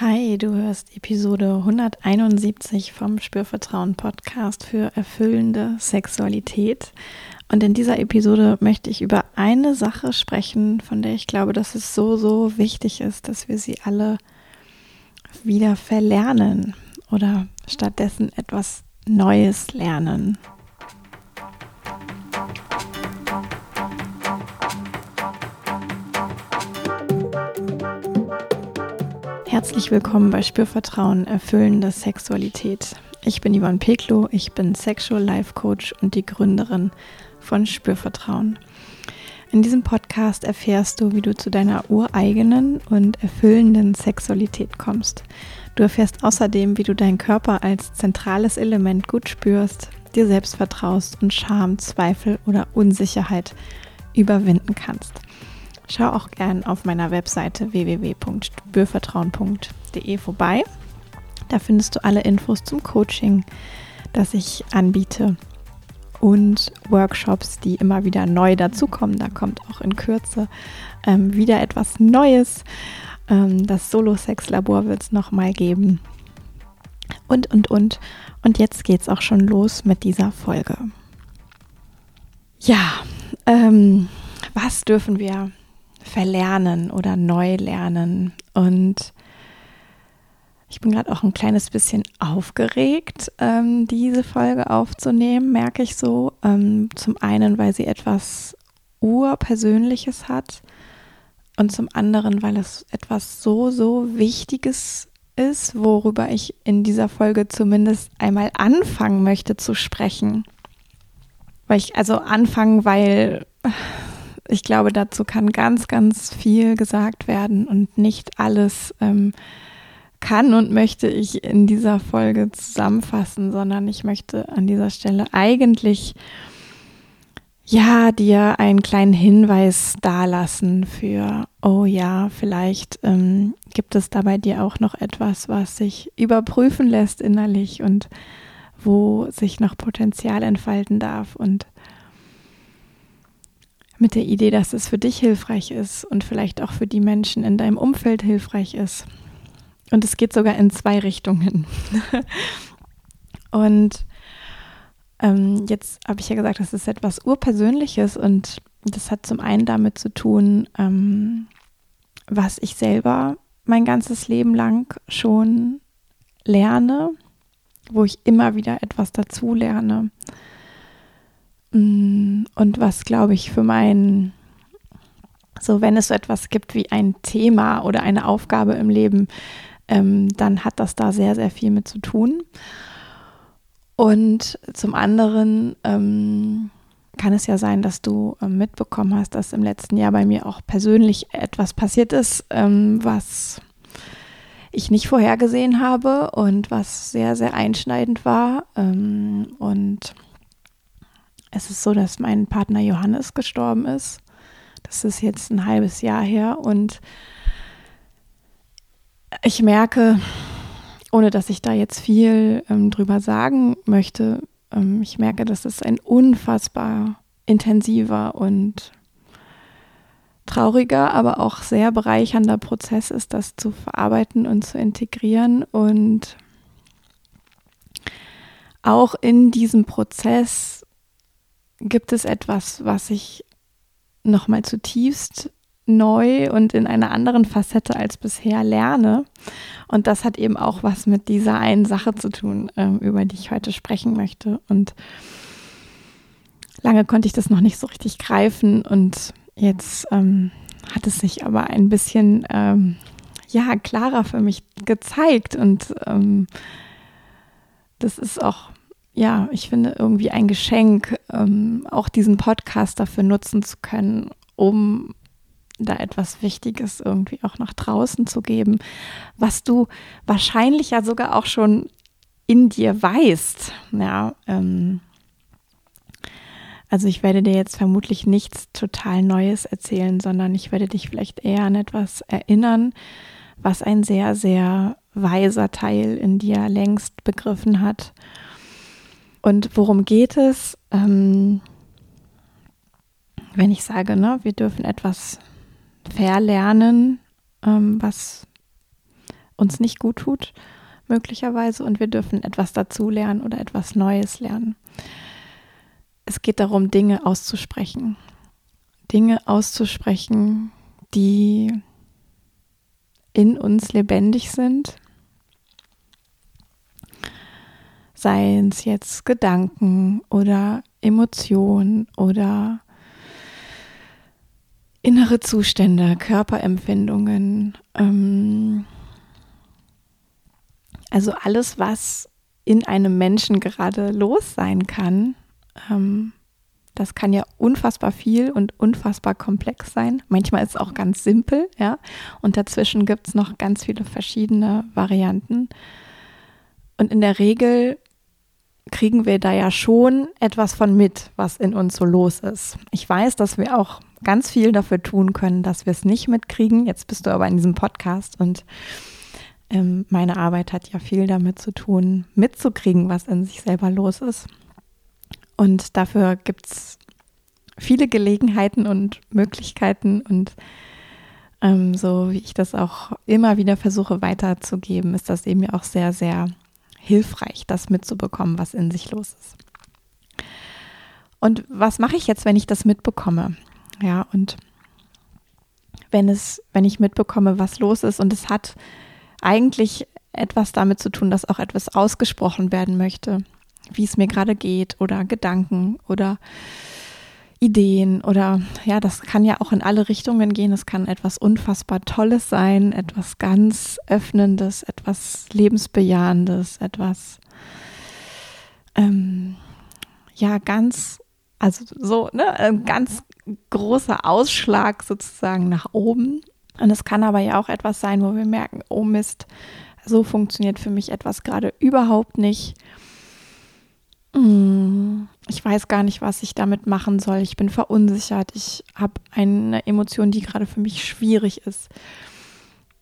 Hi, du hörst Episode 171 vom Spürvertrauen Podcast für erfüllende Sexualität. Und in dieser Episode möchte ich über eine Sache sprechen, von der ich glaube, dass es so, so wichtig ist, dass wir sie alle wieder verlernen oder stattdessen etwas Neues lernen. Herzlich willkommen bei Spürvertrauen, erfüllende Sexualität. Ich bin Ivan Peklo, ich bin Sexual Life Coach und die Gründerin von Spürvertrauen. In diesem Podcast erfährst du, wie du zu deiner ureigenen und erfüllenden Sexualität kommst. Du erfährst außerdem, wie du deinen Körper als zentrales Element gut spürst, dir selbst vertraust und Scham, Zweifel oder Unsicherheit überwinden kannst. Schau auch gern auf meiner Webseite www.spürvertrauen.de vorbei. Da findest du alle Infos zum Coaching, das ich anbiete und Workshops, die immer wieder neu dazukommen. Da kommt auch in Kürze ähm, wieder etwas Neues. Ähm, das Solo-Sex-Labor wird es nochmal geben. Und, und, und. Und jetzt geht es auch schon los mit dieser Folge. Ja, ähm, was dürfen wir verlernen oder neu lernen. Und ich bin gerade auch ein kleines bisschen aufgeregt, ähm, diese Folge aufzunehmen, merke ich so. Ähm, zum einen, weil sie etwas Urpersönliches hat und zum anderen, weil es etwas so, so Wichtiges ist, worüber ich in dieser Folge zumindest einmal anfangen möchte zu sprechen. Weil ich also anfangen, weil ich glaube, dazu kann ganz, ganz viel gesagt werden und nicht alles ähm, kann und möchte ich in dieser Folge zusammenfassen, sondern ich möchte an dieser Stelle eigentlich ja dir einen kleinen Hinweis dalassen für, oh ja, vielleicht ähm, gibt es da bei dir auch noch etwas, was sich überprüfen lässt innerlich und wo sich noch Potenzial entfalten darf und mit der Idee, dass es für dich hilfreich ist und vielleicht auch für die Menschen in deinem Umfeld hilfreich ist. Und es geht sogar in zwei Richtungen. und ähm, jetzt habe ich ja gesagt, das ist etwas Urpersönliches und das hat zum einen damit zu tun, ähm, was ich selber mein ganzes Leben lang schon lerne, wo ich immer wieder etwas dazu lerne. Mm, und was, glaube ich, für mein, so wenn es so etwas gibt wie ein Thema oder eine Aufgabe im Leben, ähm, dann hat das da sehr, sehr viel mit zu tun. Und zum anderen ähm, kann es ja sein, dass du ähm, mitbekommen hast, dass im letzten Jahr bei mir auch persönlich etwas passiert ist, ähm, was ich nicht vorhergesehen habe und was sehr, sehr einschneidend war. Ähm, und es ist so, dass mein Partner Johannes gestorben ist. Das ist jetzt ein halbes Jahr her und ich merke, ohne dass ich da jetzt viel ähm, drüber sagen möchte, ähm, ich merke, dass es ein unfassbar intensiver und trauriger, aber auch sehr bereichernder Prozess ist, das zu verarbeiten und zu integrieren und auch in diesem Prozess gibt es etwas, was ich nochmal zutiefst neu und in einer anderen Facette als bisher lerne. Und das hat eben auch was mit dieser einen Sache zu tun, ähm, über die ich heute sprechen möchte. Und lange konnte ich das noch nicht so richtig greifen und jetzt ähm, hat es sich aber ein bisschen ähm, ja klarer für mich gezeigt und ähm, das ist auch ja, ich finde irgendwie ein Geschenk, ähm, auch diesen Podcast dafür nutzen zu können, um da etwas Wichtiges irgendwie auch nach draußen zu geben, was du wahrscheinlich ja sogar auch schon in dir weißt. Ja, ähm, also ich werde dir jetzt vermutlich nichts total Neues erzählen, sondern ich werde dich vielleicht eher an etwas erinnern, was ein sehr, sehr weiser Teil in dir längst begriffen hat und worum geht es? Ähm, wenn ich sage, ne, wir dürfen etwas verlernen, ähm, was uns nicht gut tut, möglicherweise, und wir dürfen etwas dazulernen oder etwas Neues lernen. Es geht darum, Dinge auszusprechen. Dinge auszusprechen, die in uns lebendig sind. Seien es jetzt Gedanken oder Emotionen oder innere Zustände, Körperempfindungen, ähm, also alles, was in einem Menschen gerade los sein kann, ähm, das kann ja unfassbar viel und unfassbar komplex sein. Manchmal ist es auch ganz simpel, ja. Und dazwischen gibt es noch ganz viele verschiedene Varianten. Und in der Regel kriegen wir da ja schon etwas von mit, was in uns so los ist. Ich weiß, dass wir auch ganz viel dafür tun können, dass wir es nicht mitkriegen. Jetzt bist du aber in diesem Podcast und ähm, meine Arbeit hat ja viel damit zu tun, mitzukriegen, was in sich selber los ist. Und dafür gibt es viele Gelegenheiten und Möglichkeiten und ähm, so wie ich das auch immer wieder versuche weiterzugeben, ist das eben ja auch sehr, sehr hilfreich, das mitzubekommen, was in sich los ist. Und was mache ich jetzt, wenn ich das mitbekomme? Ja, und wenn es, wenn ich mitbekomme, was los ist und es hat eigentlich etwas damit zu tun, dass auch etwas ausgesprochen werden möchte, wie es mir gerade geht oder Gedanken oder Ideen oder ja, das kann ja auch in alle Richtungen gehen. Es kann etwas unfassbar Tolles sein, etwas ganz Öffnendes, etwas Lebensbejahendes, etwas ähm, ja ganz, also so ne, ein ganz großer Ausschlag sozusagen nach oben. Und es kann aber ja auch etwas sein, wo wir merken, oh Mist, so funktioniert für mich etwas gerade überhaupt nicht. Mm, ich weiß gar nicht, was ich damit machen soll. Ich bin verunsichert. Ich habe eine Emotion, die gerade für mich schwierig ist.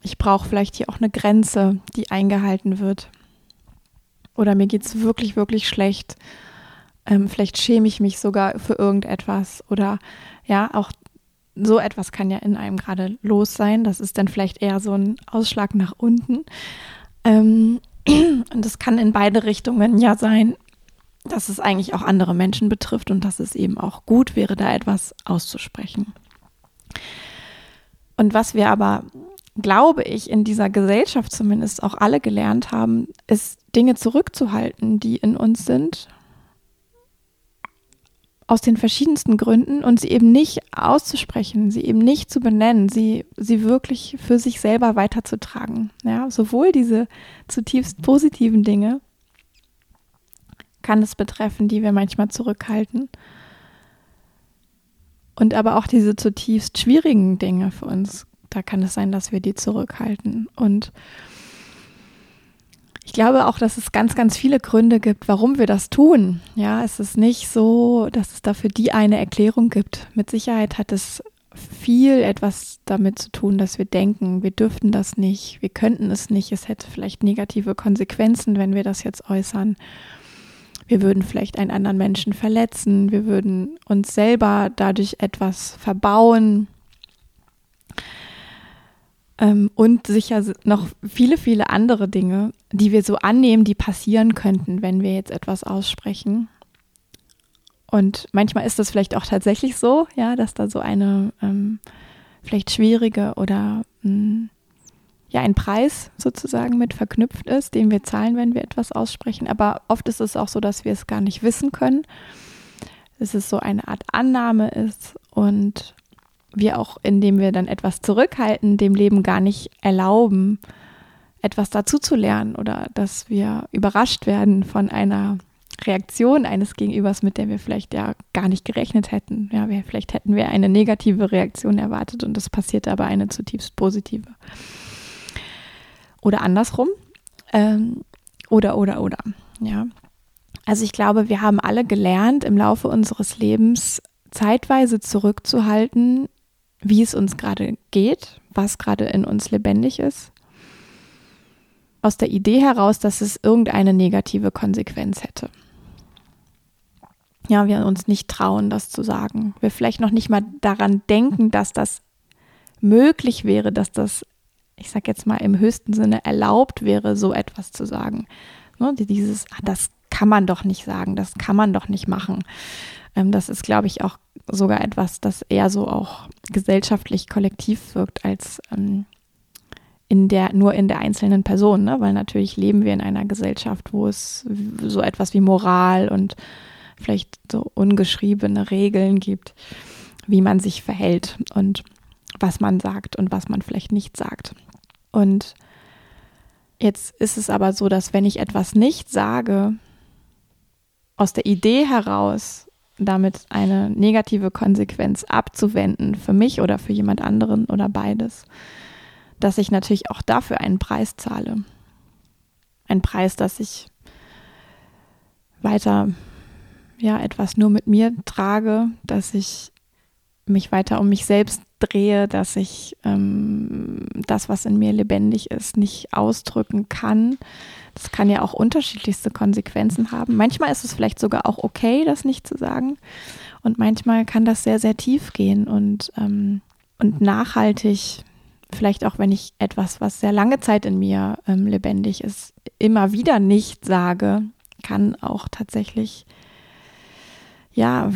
Ich brauche vielleicht hier auch eine Grenze, die eingehalten wird. Oder mir geht es wirklich, wirklich schlecht. Ähm, vielleicht schäme ich mich sogar für irgendetwas. Oder ja, auch so etwas kann ja in einem gerade los sein. Das ist dann vielleicht eher so ein Ausschlag nach unten. Ähm, und das kann in beide Richtungen ja sein, dass es eigentlich auch andere Menschen betrifft und dass es eben auch gut wäre, da etwas auszusprechen. Und was wir aber, glaube ich, in dieser Gesellschaft zumindest auch alle gelernt haben, ist Dinge zurückzuhalten, die in uns sind aus den verschiedensten Gründen und sie eben nicht auszusprechen, sie eben nicht zu benennen, sie, sie wirklich für sich selber weiterzutragen. Ja, sowohl diese zutiefst positiven Dinge kann es betreffen, die wir manchmal zurückhalten. Und aber auch diese zutiefst schwierigen Dinge für uns, da kann es sein, dass wir die zurückhalten. Und ich glaube auch, dass es ganz, ganz viele Gründe gibt, warum wir das tun. Ja, es ist nicht so, dass es dafür die eine Erklärung gibt. Mit Sicherheit hat es viel etwas damit zu tun, dass wir denken, wir dürften das nicht, wir könnten es nicht, es hätte vielleicht negative Konsequenzen, wenn wir das jetzt äußern. Wir würden vielleicht einen anderen Menschen verletzen, wir würden uns selber dadurch etwas verbauen ähm, und sicher noch viele, viele andere Dinge, die wir so annehmen, die passieren könnten, wenn wir jetzt etwas aussprechen. Und manchmal ist das vielleicht auch tatsächlich so, ja, dass da so eine ähm, vielleicht schwierige oder mh, hm, ja ein Preis sozusagen mit verknüpft ist, den wir zahlen, wenn wir etwas aussprechen. Aber oft ist es auch so, dass wir es gar nicht wissen können. Dass es so eine Art Annahme ist und wir auch, indem wir dann etwas zurückhalten, dem Leben gar nicht erlauben, etwas dazu zu lernen oder dass wir überrascht werden von einer Reaktion eines Gegenübers, mit der wir vielleicht ja gar nicht gerechnet hätten. Ja, wir, vielleicht hätten wir eine negative Reaktion erwartet und es passiert aber eine zutiefst positive. Oder andersrum. Ähm, oder, oder, oder. Ja. Also ich glaube, wir haben alle gelernt, im Laufe unseres Lebens zeitweise zurückzuhalten, wie es uns gerade geht, was gerade in uns lebendig ist. Aus der Idee heraus, dass es irgendeine negative Konsequenz hätte. Ja, wir uns nicht trauen, das zu sagen. Wir vielleicht noch nicht mal daran denken, dass das möglich wäre, dass das ich sag jetzt mal im höchsten Sinne erlaubt wäre, so etwas zu sagen. Ne, dieses, ah, das kann man doch nicht sagen, das kann man doch nicht machen. Ähm, das ist, glaube ich, auch sogar etwas, das eher so auch gesellschaftlich kollektiv wirkt als ähm, in der, nur in der einzelnen Person, ne? weil natürlich leben wir in einer Gesellschaft, wo es so etwas wie Moral und vielleicht so ungeschriebene Regeln gibt, wie man sich verhält und was man sagt und was man vielleicht nicht sagt. Und jetzt ist es aber so, dass wenn ich etwas nicht sage, aus der Idee heraus, damit eine negative Konsequenz abzuwenden, für mich oder für jemand anderen oder beides, dass ich natürlich auch dafür einen Preis zahle. Ein Preis, dass ich weiter ja etwas nur mit mir trage, dass ich mich weiter um mich selbst drehe, dass ich ähm, das, was in mir lebendig ist, nicht ausdrücken kann. Das kann ja auch unterschiedlichste Konsequenzen haben. Manchmal ist es vielleicht sogar auch okay, das nicht zu sagen. Und manchmal kann das sehr, sehr tief gehen und, ähm, und nachhaltig vielleicht auch wenn ich etwas, was sehr lange Zeit in mir ähm, lebendig ist, immer wieder nicht sage, kann auch tatsächlich ja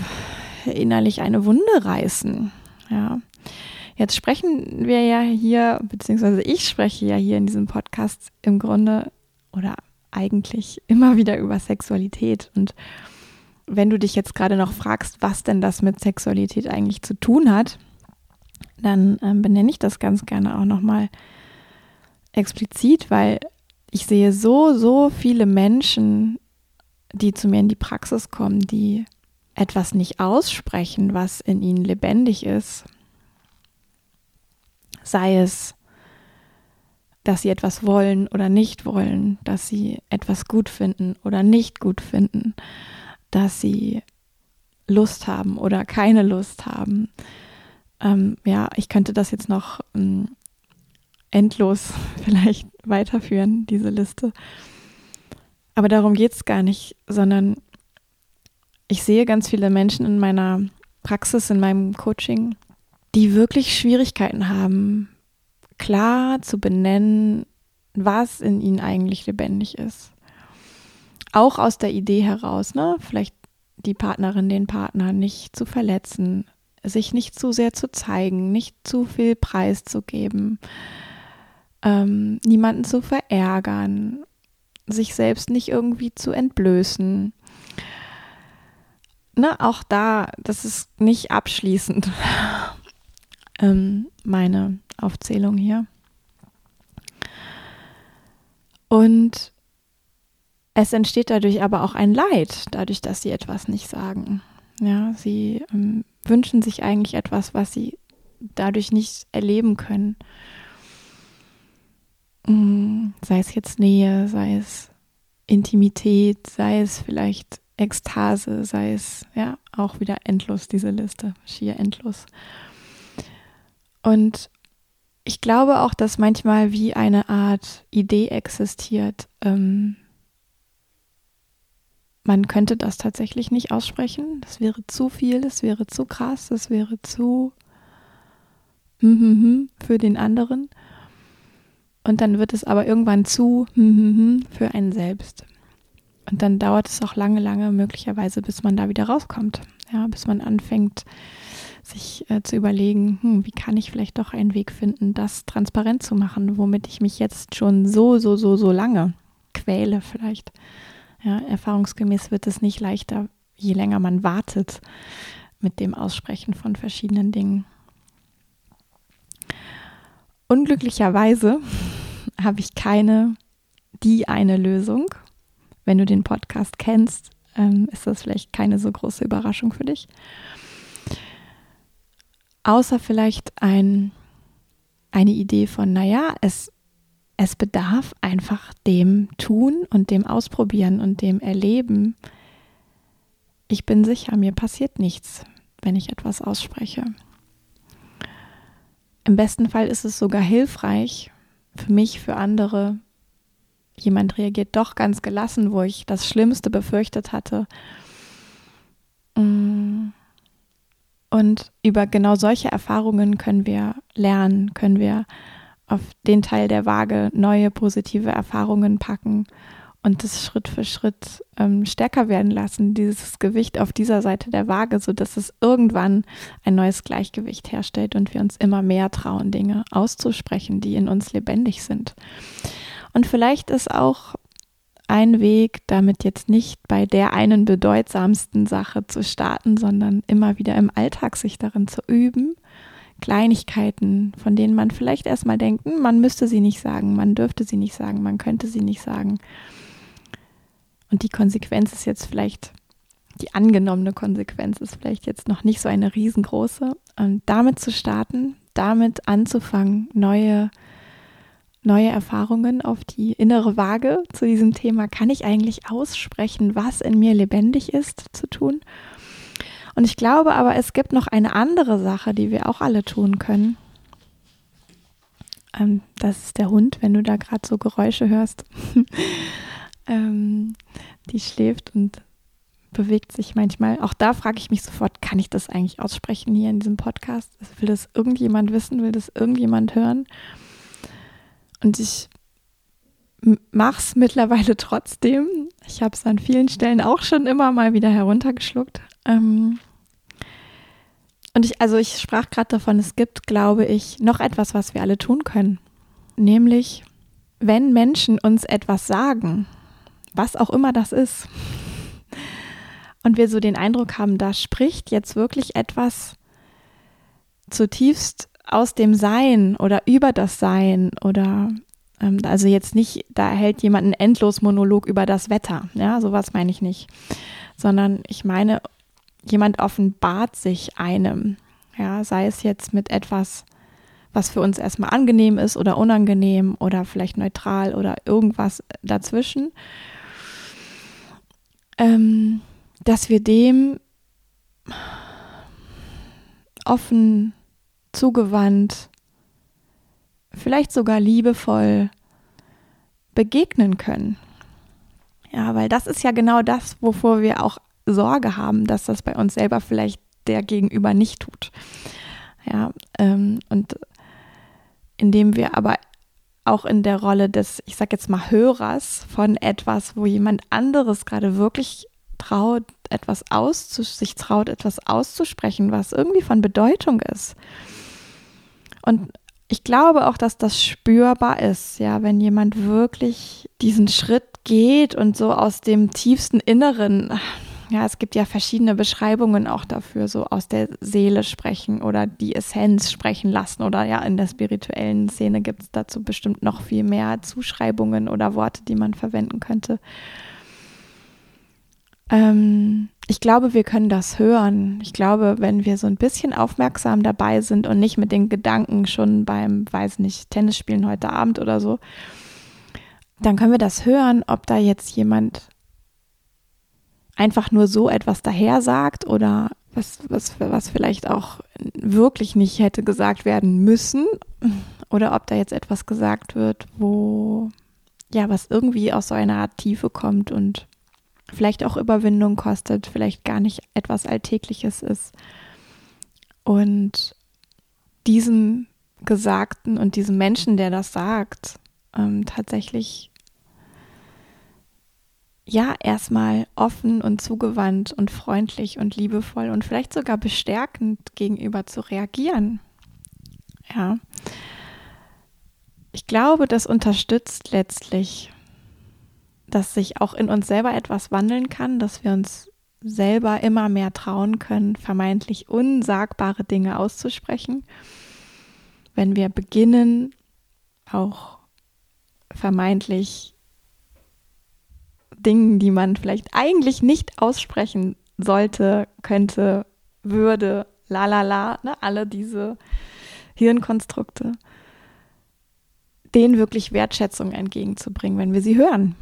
innerlich eine Wunde reißen. Ja. Jetzt sprechen wir ja hier, beziehungsweise ich spreche ja hier in diesem Podcast im Grunde oder eigentlich immer wieder über Sexualität. Und wenn du dich jetzt gerade noch fragst, was denn das mit Sexualität eigentlich zu tun hat, dann ähm, benenne ich das ganz gerne auch nochmal explizit, weil ich sehe so, so viele Menschen, die zu mir in die Praxis kommen, die etwas nicht aussprechen, was in ihnen lebendig ist. Sei es, dass sie etwas wollen oder nicht wollen, dass sie etwas gut finden oder nicht gut finden, dass sie Lust haben oder keine Lust haben, ähm, ja, ich könnte das jetzt noch ähm, endlos vielleicht weiterführen, diese Liste. Aber darum geht es gar nicht, sondern ich sehe ganz viele Menschen in meiner Praxis, in meinem Coaching, die wirklich Schwierigkeiten haben, klar zu benennen, was in ihnen eigentlich lebendig ist. Auch aus der Idee heraus, ne? Vielleicht die Partnerin, den Partner nicht zu verletzen, sich nicht zu sehr zu zeigen, nicht zu viel preiszugeben, ähm, niemanden zu verärgern, sich selbst nicht irgendwie zu entblößen. Ne, auch da, das ist nicht abschließend ähm, meine Aufzählung hier. Und es entsteht dadurch aber auch ein Leid, dadurch, dass sie etwas nicht sagen. Ja, sie ähm, wünschen sich eigentlich etwas, was sie dadurch nicht erleben können. Mm, sei es jetzt Nähe, sei es Intimität, sei es vielleicht Ekstase, sei es ja auch wieder endlos, diese Liste, schier endlos. Und ich glaube auch, dass manchmal wie eine Art Idee existiert, ähm, man könnte das tatsächlich nicht aussprechen. Das wäre zu viel, das wäre zu krass, das wäre zu hm, hm, hm für den anderen. Und dann wird es aber irgendwann zu für einen selbst. Und dann dauert es auch lange, lange möglicherweise, bis man da wieder rauskommt. Ja, bis man anfängt, sich äh, zu überlegen, hm, wie kann ich vielleicht doch einen Weg finden, das transparent zu machen, womit ich mich jetzt schon so, so, so, so lange quäle vielleicht. Ja, erfahrungsgemäß wird es nicht leichter, je länger man wartet mit dem Aussprechen von verschiedenen Dingen. Unglücklicherweise habe ich keine die eine Lösung. Wenn du den Podcast kennst, ähm, ist das vielleicht keine so große Überraschung für dich. Außer vielleicht ein, eine Idee von, naja, es es bedarf einfach dem Tun und dem Ausprobieren und dem Erleben. Ich bin sicher, mir passiert nichts, wenn ich etwas ausspreche. Im besten Fall ist es sogar hilfreich für mich, für andere. Jemand reagiert doch ganz gelassen, wo ich das Schlimmste befürchtet hatte. Mm. Und über genau solche Erfahrungen können wir lernen, können wir auf den Teil der Waage neue positive Erfahrungen packen und das Schritt für Schritt ähm, stärker werden lassen, dieses Gewicht auf dieser Seite der Waage, sodass es irgendwann ein neues Gleichgewicht herstellt und wir uns immer mehr trauen, Dinge auszusprechen, die in uns lebendig sind. Und vielleicht ist auch ein Weg, damit jetzt nicht bei der einen bedeutsamsten Sache zu starten, sondern immer wieder im Alltag sich darin zu üben, Kleinigkeiten, von denen man vielleicht erstmal denkt, hm, man müsste sie nicht sagen, man dürfte sie nicht sagen, man könnte sie nicht sagen. Und die Konsequenz ist jetzt vielleicht, die angenommene Konsequenz ist vielleicht jetzt noch nicht so eine riesengroße. Und damit zu starten, damit anzufangen, neue, neue Erfahrungen auf die innere Waage zu diesem Thema, kann ich eigentlich aussprechen, was in mir lebendig ist, zu tun. Und ich glaube aber, es gibt noch eine andere Sache, die wir auch alle tun können. Ähm, das ist der Hund, wenn du da gerade so Geräusche hörst. ähm, die schläft und bewegt sich manchmal. Auch da frage ich mich sofort, kann ich das eigentlich aussprechen hier in diesem Podcast? Will das irgendjemand wissen? Will das irgendjemand hören? Und ich mache es mittlerweile trotzdem. Ich habe es an vielen Stellen auch schon immer mal wieder heruntergeschluckt. Ähm und ich, also ich sprach gerade davon, es gibt, glaube ich, noch etwas, was wir alle tun können. Nämlich, wenn Menschen uns etwas sagen, was auch immer das ist. Und wir so den Eindruck haben, da spricht jetzt wirklich etwas zutiefst aus dem Sein oder über das Sein oder ähm, also jetzt nicht, da hält jemand einen Endlosmonolog über das Wetter, ja, sowas meine ich nicht, sondern ich meine, jemand offenbart sich einem, ja, sei es jetzt mit etwas, was für uns erstmal angenehm ist oder unangenehm oder vielleicht neutral oder irgendwas dazwischen. Ähm, dass wir dem offen, zugewandt, vielleicht sogar liebevoll begegnen können. Ja, weil das ist ja genau das, wovor wir auch Sorge haben, dass das bei uns selber vielleicht der Gegenüber nicht tut. Ja, ähm, und indem wir aber auch in der Rolle des, ich sag jetzt mal, Hörers von etwas, wo jemand anderes gerade wirklich traut, etwas auszus sich traut, etwas auszusprechen, was irgendwie von Bedeutung ist. Und ich glaube auch, dass das spürbar ist, ja, wenn jemand wirklich diesen Schritt geht und so aus dem tiefsten Inneren ja, es gibt ja verschiedene Beschreibungen auch dafür, so aus der Seele sprechen oder die Essenz sprechen lassen oder ja, in der spirituellen Szene gibt es dazu bestimmt noch viel mehr Zuschreibungen oder Worte, die man verwenden könnte. Ähm, ich glaube, wir können das hören. Ich glaube, wenn wir so ein bisschen aufmerksam dabei sind und nicht mit den Gedanken schon beim, weiß nicht, Tennisspielen heute Abend oder so, dann können wir das hören, ob da jetzt jemand einfach nur so etwas daher sagt oder was, was, was vielleicht auch wirklich nicht hätte gesagt werden müssen oder ob da jetzt etwas gesagt wird, wo ja, was irgendwie aus so einer Art Tiefe kommt und vielleicht auch Überwindung kostet, vielleicht gar nicht etwas Alltägliches ist. Und diesem Gesagten und diesem Menschen, der das sagt, ähm, tatsächlich ja erstmal offen und zugewandt und freundlich und liebevoll und vielleicht sogar bestärkend gegenüber zu reagieren. Ja. Ich glaube, das unterstützt letztlich, dass sich auch in uns selber etwas wandeln kann, dass wir uns selber immer mehr trauen können, vermeintlich unsagbare Dinge auszusprechen. Wenn wir beginnen, auch vermeintlich Dingen, die man vielleicht eigentlich nicht aussprechen sollte, könnte, würde, la la la, ne, alle diese Hirnkonstrukte, denen wirklich Wertschätzung entgegenzubringen, wenn wir sie hören.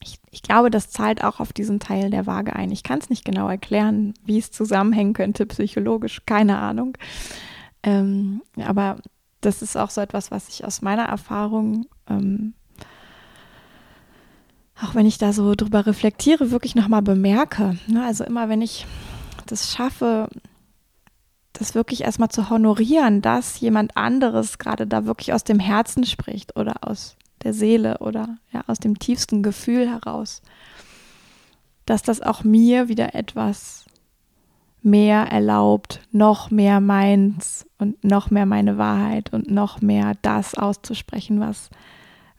Ich, ich glaube, das zahlt auch auf diesen Teil der Waage ein. Ich kann es nicht genau erklären, wie es zusammenhängen könnte, psychologisch, keine Ahnung. Ähm, aber das ist auch so etwas, was ich aus meiner Erfahrung ähm, auch wenn ich da so drüber reflektiere, wirklich nochmal bemerke. Ne? Also immer, wenn ich das schaffe, das wirklich erstmal zu honorieren, dass jemand anderes gerade da wirklich aus dem Herzen spricht oder aus der Seele oder ja, aus dem tiefsten Gefühl heraus, dass das auch mir wieder etwas mehr erlaubt, noch mehr meins und noch mehr meine Wahrheit und noch mehr das auszusprechen, was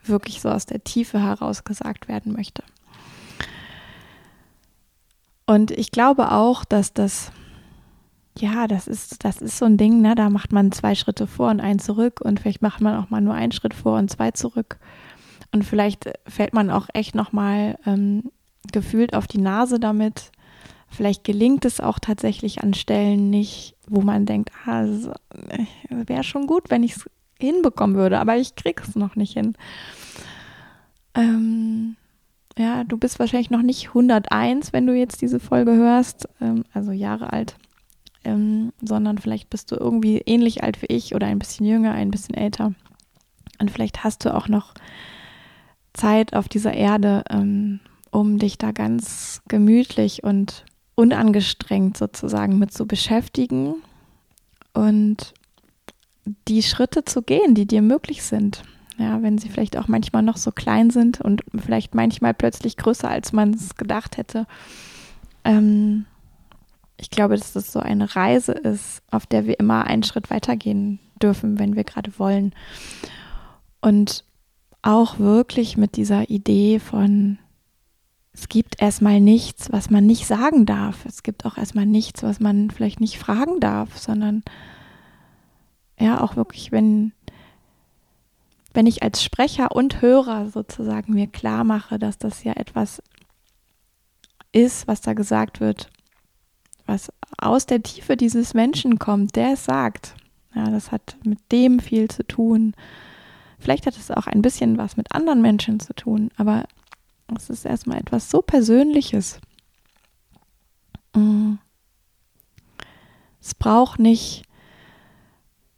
wirklich so aus der Tiefe heraus gesagt werden möchte. Und ich glaube auch, dass das, ja, das ist, das ist so ein Ding, ne? Da macht man zwei Schritte vor und einen zurück und vielleicht macht man auch mal nur einen Schritt vor und zwei zurück. Und vielleicht fällt man auch echt nochmal ähm, gefühlt auf die Nase damit. Vielleicht gelingt es auch tatsächlich an Stellen nicht, wo man denkt, ah, wäre schon gut, wenn ich es hinbekommen würde, aber ich krieg's noch nicht hin. Ähm, ja, du bist wahrscheinlich noch nicht 101, wenn du jetzt diese Folge hörst, ähm, also Jahre alt, ähm, sondern vielleicht bist du irgendwie ähnlich alt wie ich oder ein bisschen jünger, ein bisschen älter. Und vielleicht hast du auch noch Zeit auf dieser Erde, ähm, um dich da ganz gemütlich und unangestrengt sozusagen mit zu beschäftigen und die Schritte zu gehen, die dir möglich sind. Ja, wenn sie vielleicht auch manchmal noch so klein sind und vielleicht manchmal plötzlich größer, als man es gedacht hätte. Ähm, ich glaube, dass das so eine Reise ist, auf der wir immer einen Schritt weitergehen dürfen, wenn wir gerade wollen. Und auch wirklich mit dieser Idee von, es gibt erstmal nichts, was man nicht sagen darf. Es gibt auch erstmal nichts, was man vielleicht nicht fragen darf, sondern ja, auch wirklich, wenn wenn ich als Sprecher und Hörer sozusagen mir klar mache, dass das ja etwas ist, was da gesagt wird, was aus der Tiefe dieses Menschen kommt, der es sagt. Ja, das hat mit dem viel zu tun. Vielleicht hat es auch ein bisschen was mit anderen Menschen zu tun, aber es ist erstmal etwas so Persönliches. Mm. Es braucht nicht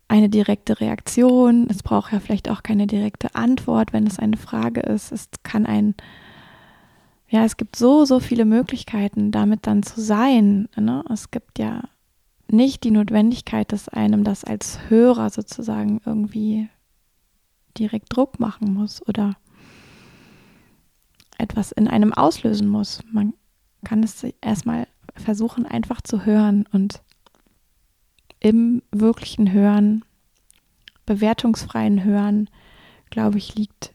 eine direkte Reaktion. Es braucht ja vielleicht auch keine direkte Antwort, wenn es eine Frage ist. Es kann ein, ja, es gibt so, so viele Möglichkeiten, damit dann zu sein. Ne? Es gibt ja nicht die Notwendigkeit, dass einem das als Hörer sozusagen irgendwie direkt Druck machen muss oder etwas in einem auslösen muss. Man kann es erstmal versuchen, einfach zu hören und im wirklichen Hören, bewertungsfreien Hören, glaube ich, liegt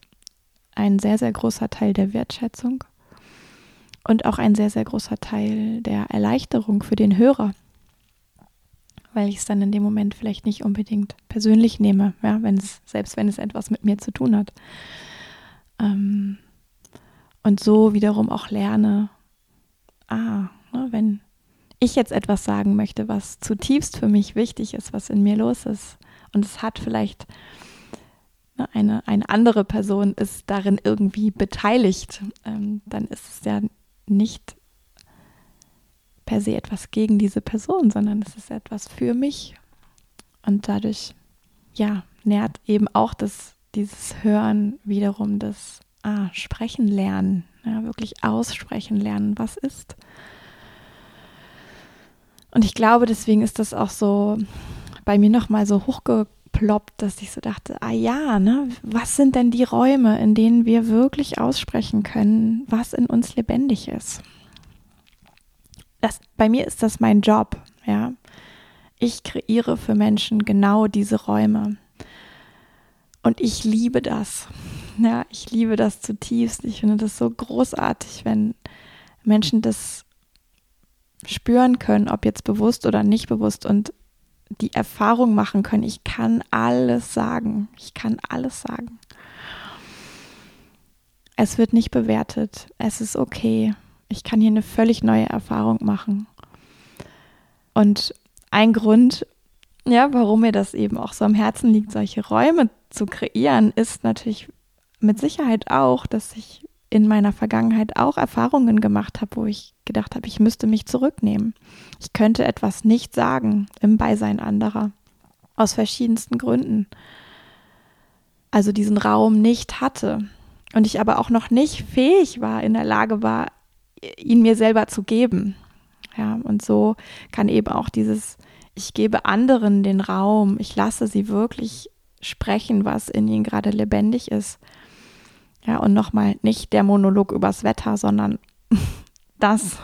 ein sehr, sehr großer Teil der Wertschätzung und auch ein sehr, sehr großer Teil der Erleichterung für den Hörer, weil ich es dann in dem Moment vielleicht nicht unbedingt persönlich nehme, ja, wenn es, selbst wenn es etwas mit mir zu tun hat. Ähm, und so wiederum auch lerne, ah, ne, wenn ich jetzt etwas sagen möchte, was zutiefst für mich wichtig ist, was in mir los ist. Und es hat vielleicht ne, eine, eine andere Person ist darin irgendwie beteiligt, ähm, dann ist es ja nicht per se etwas gegen diese Person, sondern es ist etwas für mich. Und dadurch, ja, nährt eben auch das, dieses Hören wiederum das ah, Sprechen lernen, ja, wirklich aussprechen lernen, was ist. Und ich glaube, deswegen ist das auch so bei mir nochmal so hochgeploppt, dass ich so dachte, ah ja, ne, was sind denn die Räume, in denen wir wirklich aussprechen können, was in uns lebendig ist? Das, bei mir ist das mein Job, ja. Ich kreiere für Menschen genau diese Räume. Und ich liebe das. Ja, ich liebe das zutiefst. Ich finde das so großartig, wenn Menschen das spüren können, ob jetzt bewusst oder nicht bewusst und die Erfahrung machen können, ich kann alles sagen. Ich kann alles sagen. Es wird nicht bewertet. Es ist okay. Ich kann hier eine völlig neue Erfahrung machen. Und ein Grund, ja, warum mir das eben auch so am Herzen liegt, solche Räume zu kreieren, ist natürlich mit Sicherheit auch, dass ich in meiner Vergangenheit auch Erfahrungen gemacht habe, wo ich gedacht habe, ich müsste mich zurücknehmen. Ich könnte etwas nicht sagen im Beisein anderer. Aus verschiedensten Gründen. Also diesen Raum nicht hatte. Und ich aber auch noch nicht fähig war, in der Lage war, ihn mir selber zu geben. Ja, und so kann eben auch dieses Ich gebe anderen den Raum. Ich lasse sie wirklich sprechen, was in ihnen gerade lebendig ist. Ja, und nochmal nicht der Monolog übers Wetter, sondern das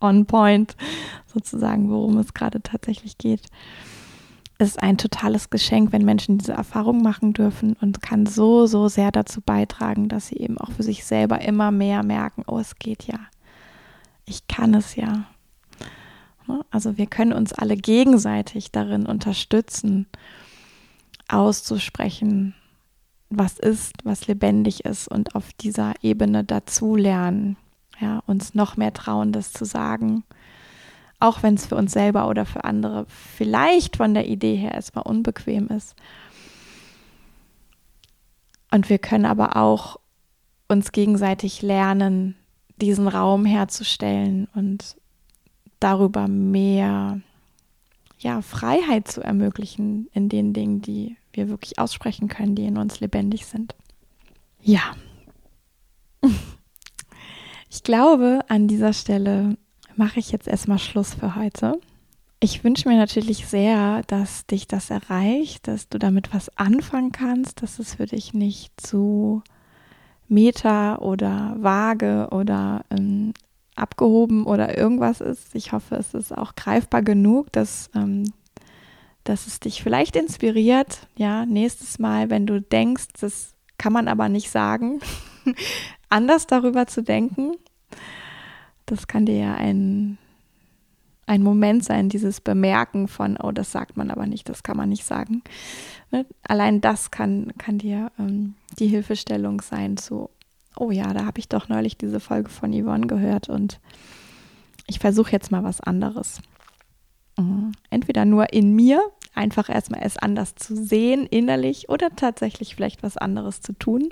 on point, sozusagen, worum es gerade tatsächlich geht. Es ist ein totales Geschenk, wenn Menschen diese Erfahrung machen dürfen und kann so, so sehr dazu beitragen, dass sie eben auch für sich selber immer mehr merken, oh, es geht ja. Ich kann es ja. Ne? Also wir können uns alle gegenseitig darin unterstützen, auszusprechen, was ist, was lebendig ist und auf dieser Ebene dazulernen, ja, uns noch mehr trauen, das zu sagen, auch wenn es für uns selber oder für andere vielleicht von der Idee her erstmal unbequem ist. Und wir können aber auch uns gegenseitig lernen, diesen Raum herzustellen und darüber mehr ja, Freiheit zu ermöglichen in den Dingen, die wir wirklich aussprechen können, die in uns lebendig sind. Ja. Ich glaube, an dieser Stelle mache ich jetzt erstmal Schluss für heute. Ich wünsche mir natürlich sehr, dass dich das erreicht, dass du damit was anfangen kannst, dass es für dich nicht zu meta oder vage oder ähm, abgehoben oder irgendwas ist. Ich hoffe, es ist auch greifbar genug, dass, ähm, dass es dich vielleicht inspiriert. Ja, nächstes Mal, wenn du denkst, das kann man aber nicht sagen, anders darüber zu denken. Das kann dir ja ein, ein Moment sein, dieses Bemerken von, oh, das sagt man aber nicht, das kann man nicht sagen. Ne? Allein das kann, kann dir ähm, die Hilfestellung sein zu, oh ja, da habe ich doch neulich diese Folge von Yvonne gehört und ich versuche jetzt mal was anderes. Mhm. Entweder nur in mir, einfach erstmal es anders zu sehen, innerlich, oder tatsächlich vielleicht was anderes zu tun.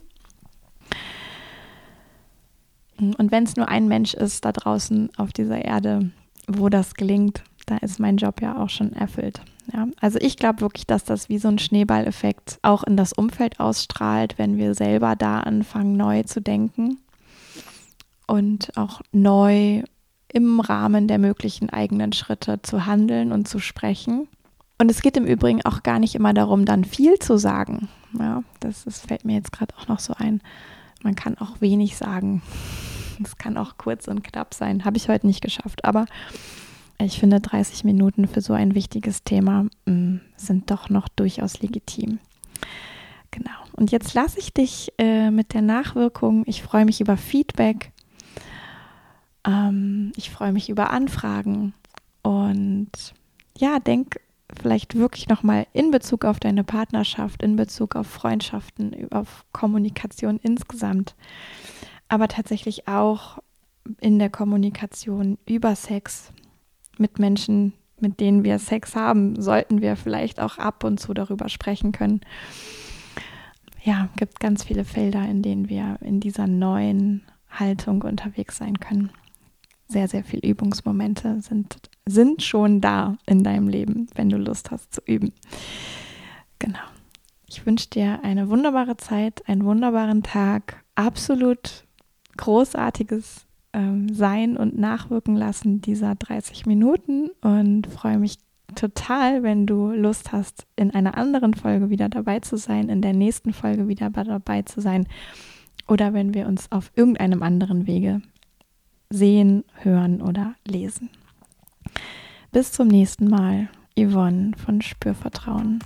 Mhm. Und wenn es nur ein Mensch ist da draußen auf dieser Erde, wo das gelingt, da ist mein Job ja auch schon erfüllt. Ja, also ich glaube wirklich, dass das wie so ein Schneeballeffekt auch in das Umfeld ausstrahlt, wenn wir selber da anfangen, neu zu denken und auch neu im Rahmen der möglichen eigenen Schritte zu handeln und zu sprechen. Und es geht im Übrigen auch gar nicht immer darum, dann viel zu sagen. Ja, das, das fällt mir jetzt gerade auch noch so ein. Man kann auch wenig sagen. Es kann auch kurz und knapp sein. Habe ich heute nicht geschafft. Aber ich finde, 30 Minuten für so ein wichtiges Thema mm, sind doch noch durchaus legitim. Genau. Und jetzt lasse ich dich äh, mit der Nachwirkung. Ich freue mich über Feedback. Ähm, ich freue mich über Anfragen. Und ja, denk vielleicht wirklich nochmal in Bezug auf deine Partnerschaft, in Bezug auf Freundschaften, auf Kommunikation insgesamt, aber tatsächlich auch in der Kommunikation über Sex, mit Menschen, mit denen wir Sex haben, sollten wir vielleicht auch ab und zu darüber sprechen können. Ja, gibt ganz viele Felder, in denen wir in dieser neuen Haltung unterwegs sein können. Sehr, sehr viele Übungsmomente sind, sind schon da in deinem Leben, wenn du Lust hast zu üben. Genau. Ich wünsche dir eine wunderbare Zeit, einen wunderbaren Tag, absolut großartiges ähm, sein und nachwirken lassen dieser 30 Minuten und freue mich total, wenn du Lust hast, in einer anderen Folge wieder dabei zu sein, in der nächsten Folge wieder dabei zu sein oder wenn wir uns auf irgendeinem anderen Wege sehen, hören oder lesen. Bis zum nächsten Mal, Yvonne von Spürvertrauen.